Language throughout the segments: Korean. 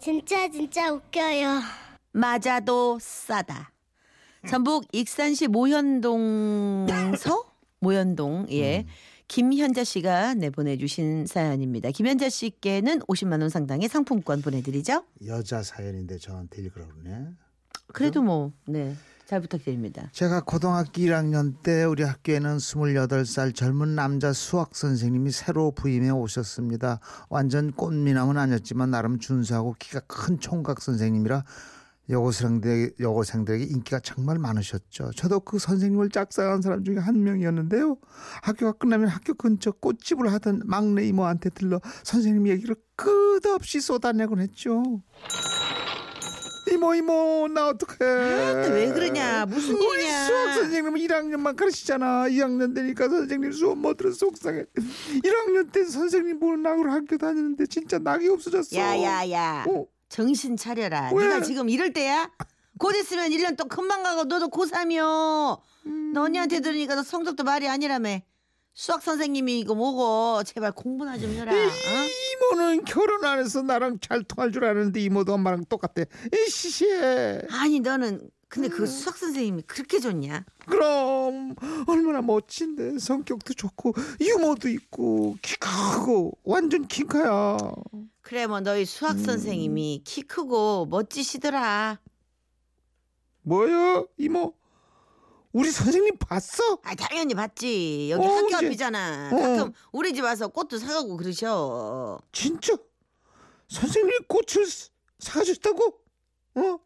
진짜 진짜 웃겨요. 맞아도 싸다. 전북 익산시 모현동서 모현동 예. 김현자 씨가 내보내 주신 사연입니다. 김현자 씨께는 50만 원 상당의 상품권 보내 드리죠. 여자 사연인데 저한테 읽으라고 그러네. 그래도 뭐 네. 잘 부탁드립니다. 제가 고등학교 1학년 때 우리 학교에는 28살 젊은 남자 수학 선생님이 새로 부임해 오셨습니다. 완전 꽃미남은 아니었지만 나름 준수하고 키가 큰 총각 선생님이라 여고생들, 여고생들에게 인기가 정말 많으셨죠. 저도 그 선생님을 짝사랑한 사람 중에 한 명이었는데요. 학교가 끝나면 학교 근처 꽃집을 하던 막내 이모한테 들러 선생님 얘기를 끝없이 쏟아내곤 했죠. 이모 이모 나 어떡해 근데 왜 그러냐? 무슨 우리 일이냐? 수학 선생님은 1학년만 가르치잖아 2학년 되니까 선생님 수업 못 들어 속상해 1학년 때 선생님 보는 낙으로 학교 다니는데 진짜 낙이 없어졌어 야야야. 어? 정신 차려라. 왜? 네가 지금 이럴 때야? 곧 있으면 1년 또 금방 가고 너도 고3이요. 음. 너 언니한테 들으니까 너 성적도 말이 아니라며. 수학 선생님이 이거 뭐고 제발 공부나 좀 해라. 어? 이모는 결혼 안 해서 나랑 잘 통할 줄 아는데 이모도 엄마랑 똑같대 이씨씨 아니 너는 근데 음. 그 수학 선생님이 그렇게 좋냐? 그럼 얼마나 멋진데 성격도 좋고 유머도 있고 키 크고 완전 킹카야 그래 뭐 너희 수학 선생님이 키 크고 멋지시더라. 뭐야 이모 우리 선생님 봤어? 아 당연히 봤지. 여기 어, 학교 이제- 앞이잖아. 어. 가끔 우리 집 와서 꽃도 사가고 그러셔. 진짜 선생님이 꽃을 사- 사주셨다고? 어?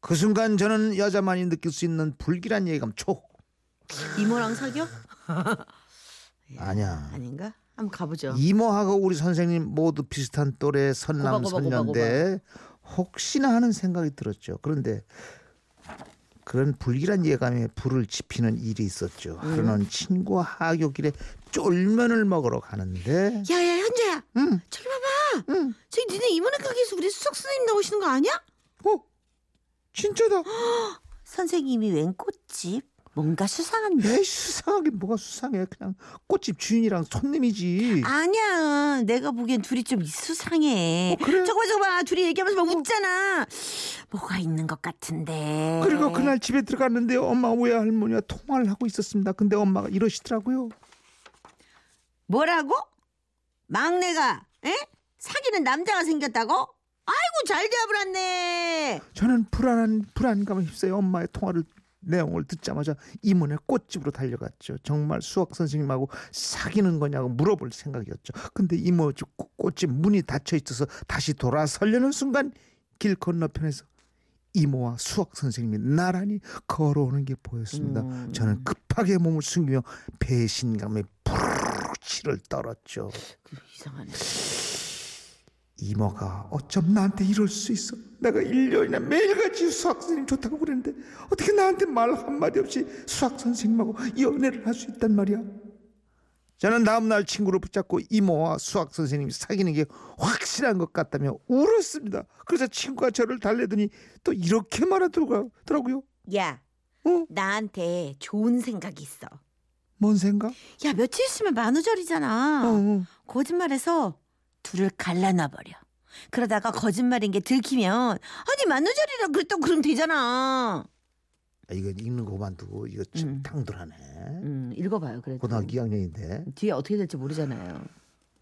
그 순간 저는 여자만이 느낄 수 있는 불길한 예감 초 이모랑 사겨? 아니야 아닌가? 한번 가보죠. 이모하고 우리 선생님 모두 비슷한 또래 선남 선녀인데 혹시나 하는 생각이 들었죠. 그런데 그런 불길한 예감에 불을 지피는 일이 있었죠. 음. 하루는 친구와 하교길에 쫄면을 먹으러 가는데 야야 현재야. 응. 저기 봐봐. 응. 저기 니네 이모네 가게에서 우리 수석 선생님 나오시는 거 아니야? 어 진짜다. 선생님이 웬 꽃집? 뭔가 수상한데. 에이 수상하게 뭐가 수상해 그냥 꽃집 주인이랑 손님이지 아니야. 내가 보기엔 둘이 좀 수상해. 어, 그래? 저거 봐, 저거 봐. 둘이 얘기하면서 막 웃잖아. 뭐가 있는 것 같은데. 그리고 그날 집에 들어갔는데 엄마 외할머니와 통화를 하고 있었습니다 근데 엄마가 이러시더라고요 뭐라고? 막내가 에? 사귀는 남자가 생겼다고? 아이고 잘 잡으랐네. 저는 불안한 불안감에 휩싸여 엄마의 통화를 내용을 듣자마자 이문에 꽃집으로 달려갔죠. 정말 수학 선생님하고 사귀는 거냐고 물어볼 생각이었죠. 근데 이모 집 꽃- 꽃집 문이 닫혀 있어서 다시 돌아서려는 순간 길 건너편에서 이모와 수학 선생님이 나란히 걸어오는 게 보였습니다. 음. 저는 급하게 몸을 숨기며 배신감에 불치를 떨었죠. 그 이상하네. 이모가 어쩜 나한테 이럴 수 있어? 내가 1년이나 매일같이 수학 선생님 좋다고 그랬는데 어떻게 나한테 말 한마디 없이 수학 선생님하고 연애를 할 수 있단 말이야? 저는 다음날 친구를 붙잡고 이모와 수학 선생님이 사귀는 게 확실한 것 같다며 울었습니다. 그래서 친구가 저를 달래더니 또 이렇게 말하더라고요. 야, 어? 나한테 좋은 생각이 있어. 뭔 생각? 야, 며칠 있으면 만우절이잖아. 어, 어. 거짓말해서 둘을 갈라놔 버려. 그러다가 거짓말인 게 들키면 아니 만우절이라 그랬다고 그러면 되잖아. 아, 이거 읽는 거 그만두고 이거 참 음. 당돌하네. 음, 읽어봐요. 그래도 고등학교 2학년인데 뒤에 어떻게 될지 모르잖아요.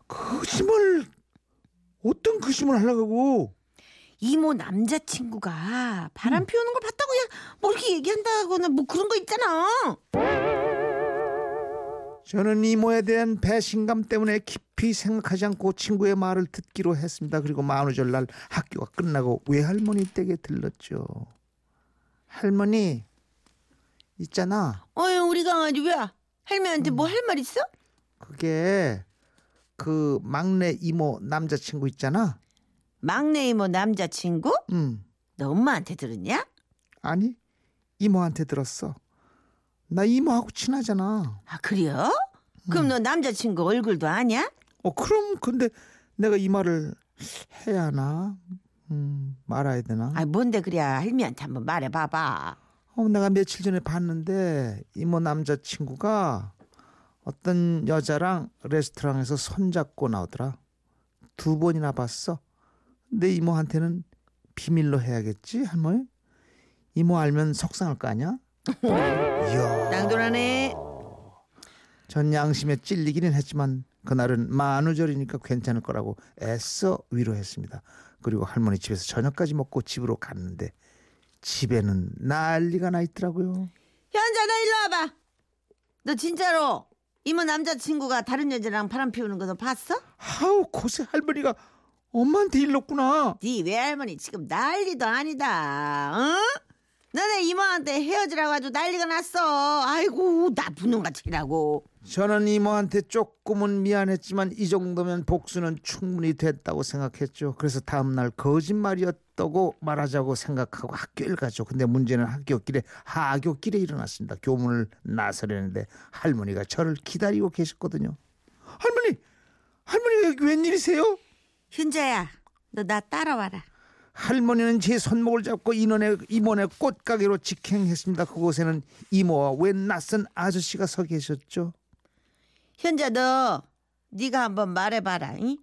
거짓말 어떤 거짓말 하려고 이모 남자친구가 바람 음. 피우는 걸 봤다고 그냥 뭐 이렇게 얘기한다거나 뭐 그런 거 있잖아. 저는 이모에 대한 배신감 때문에 깊이 생각하지 않고 친구의 말을 듣기로 했습니다. 그리고 만우절 날 학교가 끝나고 외할머니 댁에 들렀죠. 할머니 있잖아. 어휴 우리 강아지 왜? 할머니한테 뭐 할 말 있어? 그게 그 막내 이모 남자친구 있잖아. 막내 이모 남자친구? 음너 엄마한테 들었냐? 아니 이모한테 들었어. 나 이모하고 친하잖아. 아 그래요? 그럼 너 남자친구 얼굴도 아냐? 어 그럼 근데 내가 이 말을 해야 하나? 음 말아야 되나? 아 뭔데 그래 할미한테 한번 말해봐봐. 어, 내가 며칠 전에 봤는데 이모 남자친구가 어떤 여자랑 레스토랑에서 손잡고 나오더라. 두 번이나 봤어. 내 이모한테는 비밀로 해야겠지 할머니? 이모 알면 속상할 거 아니야? 이야. 낭돌하네. 전 양심에 찔리기는 했지만 그날은 만우절이니까 괜찮을 거라고 애써 위로했습니다. 그리고 할머니 집에서 저녁까지 먹고 집으로 갔는데 집에는 난리가 나 있더라고요. 현자 너 일로 와봐. 너 진짜로 이모 남자친구가 다른 여자랑 바람 피우는 거 너 봤어? 아우 고세 할머니가 엄마한테 일렀구나. 네 외할머니 지금 난리도 아니다. 응? 너네 이모한테 헤어지라고 아주 난리가 났어. 아이고 나쁜 놈 같이라고. 저는 이모한테 조금은 미안했지만 이 정도면 복수는 충분히 됐다고 생각했죠. 그래서 다음날 거짓말이었다고 말하자고 생각하고 학교를 가죠. 근데 문제는 학교 길에 하교 길에 일어났습니다. 교문을 나서려는데 할머니가 저를 기다리고 계셨거든요. 할머니, 할머니 여기 웬일이세요? 현자야 너 나 따라와라. 할머니는 제 손목을 잡고 인원의 이모네 꽃가게로 직행했습니다. 그곳에는 이모와 웬 낯선 아저씨가 서 계셨죠. 현자 너 네가 한번 말해봐라. 응?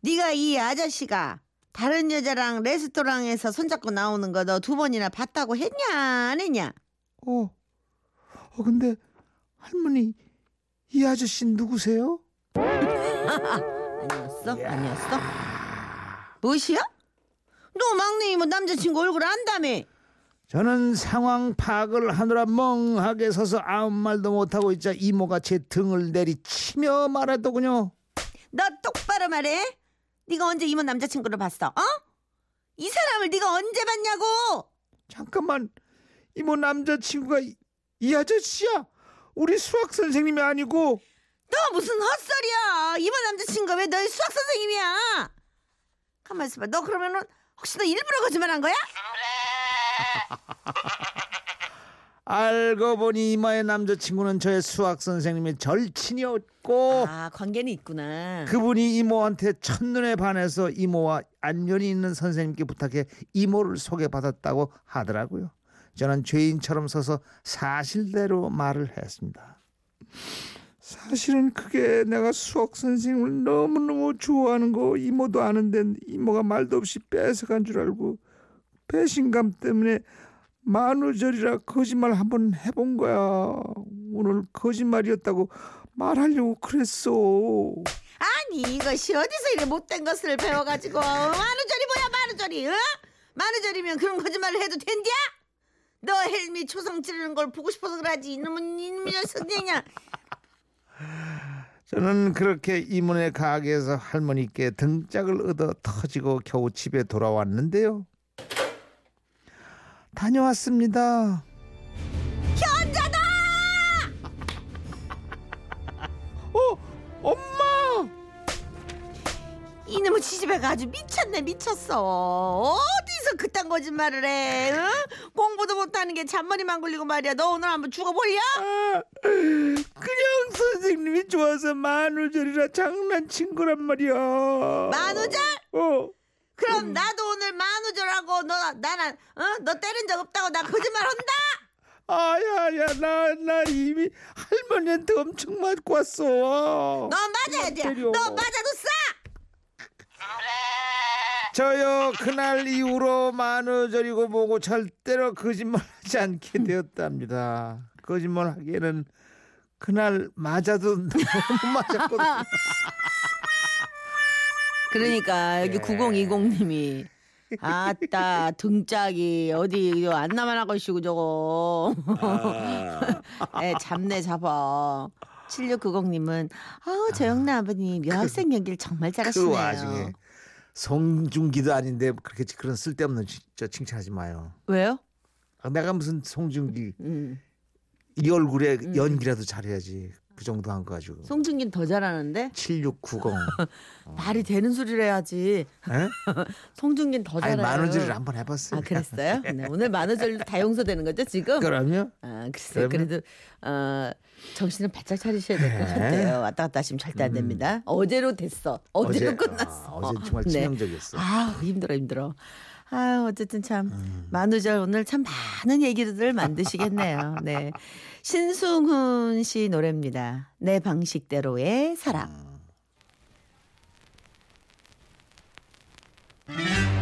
네가 이 아저씨가 다른 여자랑 레스토랑에서 손잡고 나오는 거 너 두 번이나 봤다고 했냐 안 했냐? 어, 어 근데 할머니 이 아저씨 누구세요? 아니었어? 아니었어? 무엇이야? 너 막내 이모 남자친구 얼굴 안다며? 저는 상황 파악을 하느라 멍하게 서서 아무 말도 못하고 있자 이모가 제 등을 내리치며 말하더군요. 너 똑바로 말해. 네가 언제 이모 남자친구를 봤어? 어? 이 사람을 네가 언제 봤냐고? 잠깐만 이모 남자친구가 이, 이 아저씨야? 우리 수학 선생님이 아니고 너 무슨 헛소리야? 이모 남자친구가 왜 너희 수학 선생님이야? 가만 있어봐. 너 그러면은 혹시 너 일부러 거짓말한 거야? 알고 보니 이모의 남자친구는 저의 수학 선생님의 절친이었고 아 관계는 있구나. 그분이 이모한테 첫눈에 반해서 이모와 안면이 있는 선생님께 부탁해 이모를 소개받았다고 하더라고요. 저는 죄인처럼 서서 사실대로 말을 했습니다. 사실은 그게 내가 수학 선생님을 너무너무 좋아하는 거 이모도 아는데 이모가 말도 없이 뺏어간 줄 알고 배신감 때문에 만우절이라 거짓말 한번 해본 거야. 오늘 거짓말이었다고 말하려고 그랬어. 아니 이것이 어디서 이래 못된 것을 배워가지고 만우절이 뭐야 만우절이 어? 만우절이면 그런 거짓말을 해도 된디야? 너 헬미 초성 찌르는 걸 보고 싶어서 그러지 이놈은 이놈 녀석이냐 저는 그렇게 이모네 가게에서 할머니께 등짝을 얻어 터지고 겨우 집에 돌아왔는데요. 다녀왔습니다. 현자다 어, 엄마! 이놈의 지지배가 아주 미쳤네 미쳤어 어디서 그딴 거짓말을 해 응? 공부도 못하는 게 잔머리만 굴리고 말이야 너 오늘 한번 죽어볼려? 아, 그냥 선생님이 좋아서 만우절이라 장난친 거란 말이야. 만우절? 어. 그럼 나도 오늘 만우절하고 너 나는 어? 너 때린 적 없다고 나 거짓말 한다 아야야 나 나 이미 할머니한테 엄청 맞고 왔어. 너 맞아야 돼. 때려. 너 맞아도 싸. 저요 그날 이후로 만우절이고 뭐고 절대로 거짓말하지 않게 되었답니다. 거짓말하기에는 그날 맞아도 너무 맞았거든. 그러니까 여기 9020님이 아따 등짝이 어디 안 남아나고 시고 저거. 에 잡네 잡아. 7690님은 아우 저 영남 아버님 여학생 연기를 정말 그 잘하시네요. 와중에 송중기도 아닌데 그렇게 그런 쓸데없는 지- 저 칭찬하지 마요. 왜요? 아, 내가 무슨 송중기 음. 이 얼굴에 연기라도 잘해야지 그 정도 한 거 가지고. 송중기는 더 잘하는데 7690. 말이 되는 소리를 해야지. 에? 송중기는 더 아니 잘해요. 만우절을 한번 해봤어요. 아 그랬어요? 네, 오늘 만우절도 다 용서되는 거죠 지금? 그럼요. 아 글쎄요. 그래도 어, 정신을 바짝 차리셔야 될것 네. 같아요. 왔다 갔다 하시면 절대 안 됩니다. 어제로 됐어. 어제로 어제- 끝났어. 아, 어제 정말 네. 치명적이었어. 아 힘들어 힘들어. 아유, 어쨌든 참, 음. 만우절 오늘 참 많은 얘기들을 만드시겠네요. 네. 신승훈 씨 노래입니다. 내 방식대로의 사랑. 음.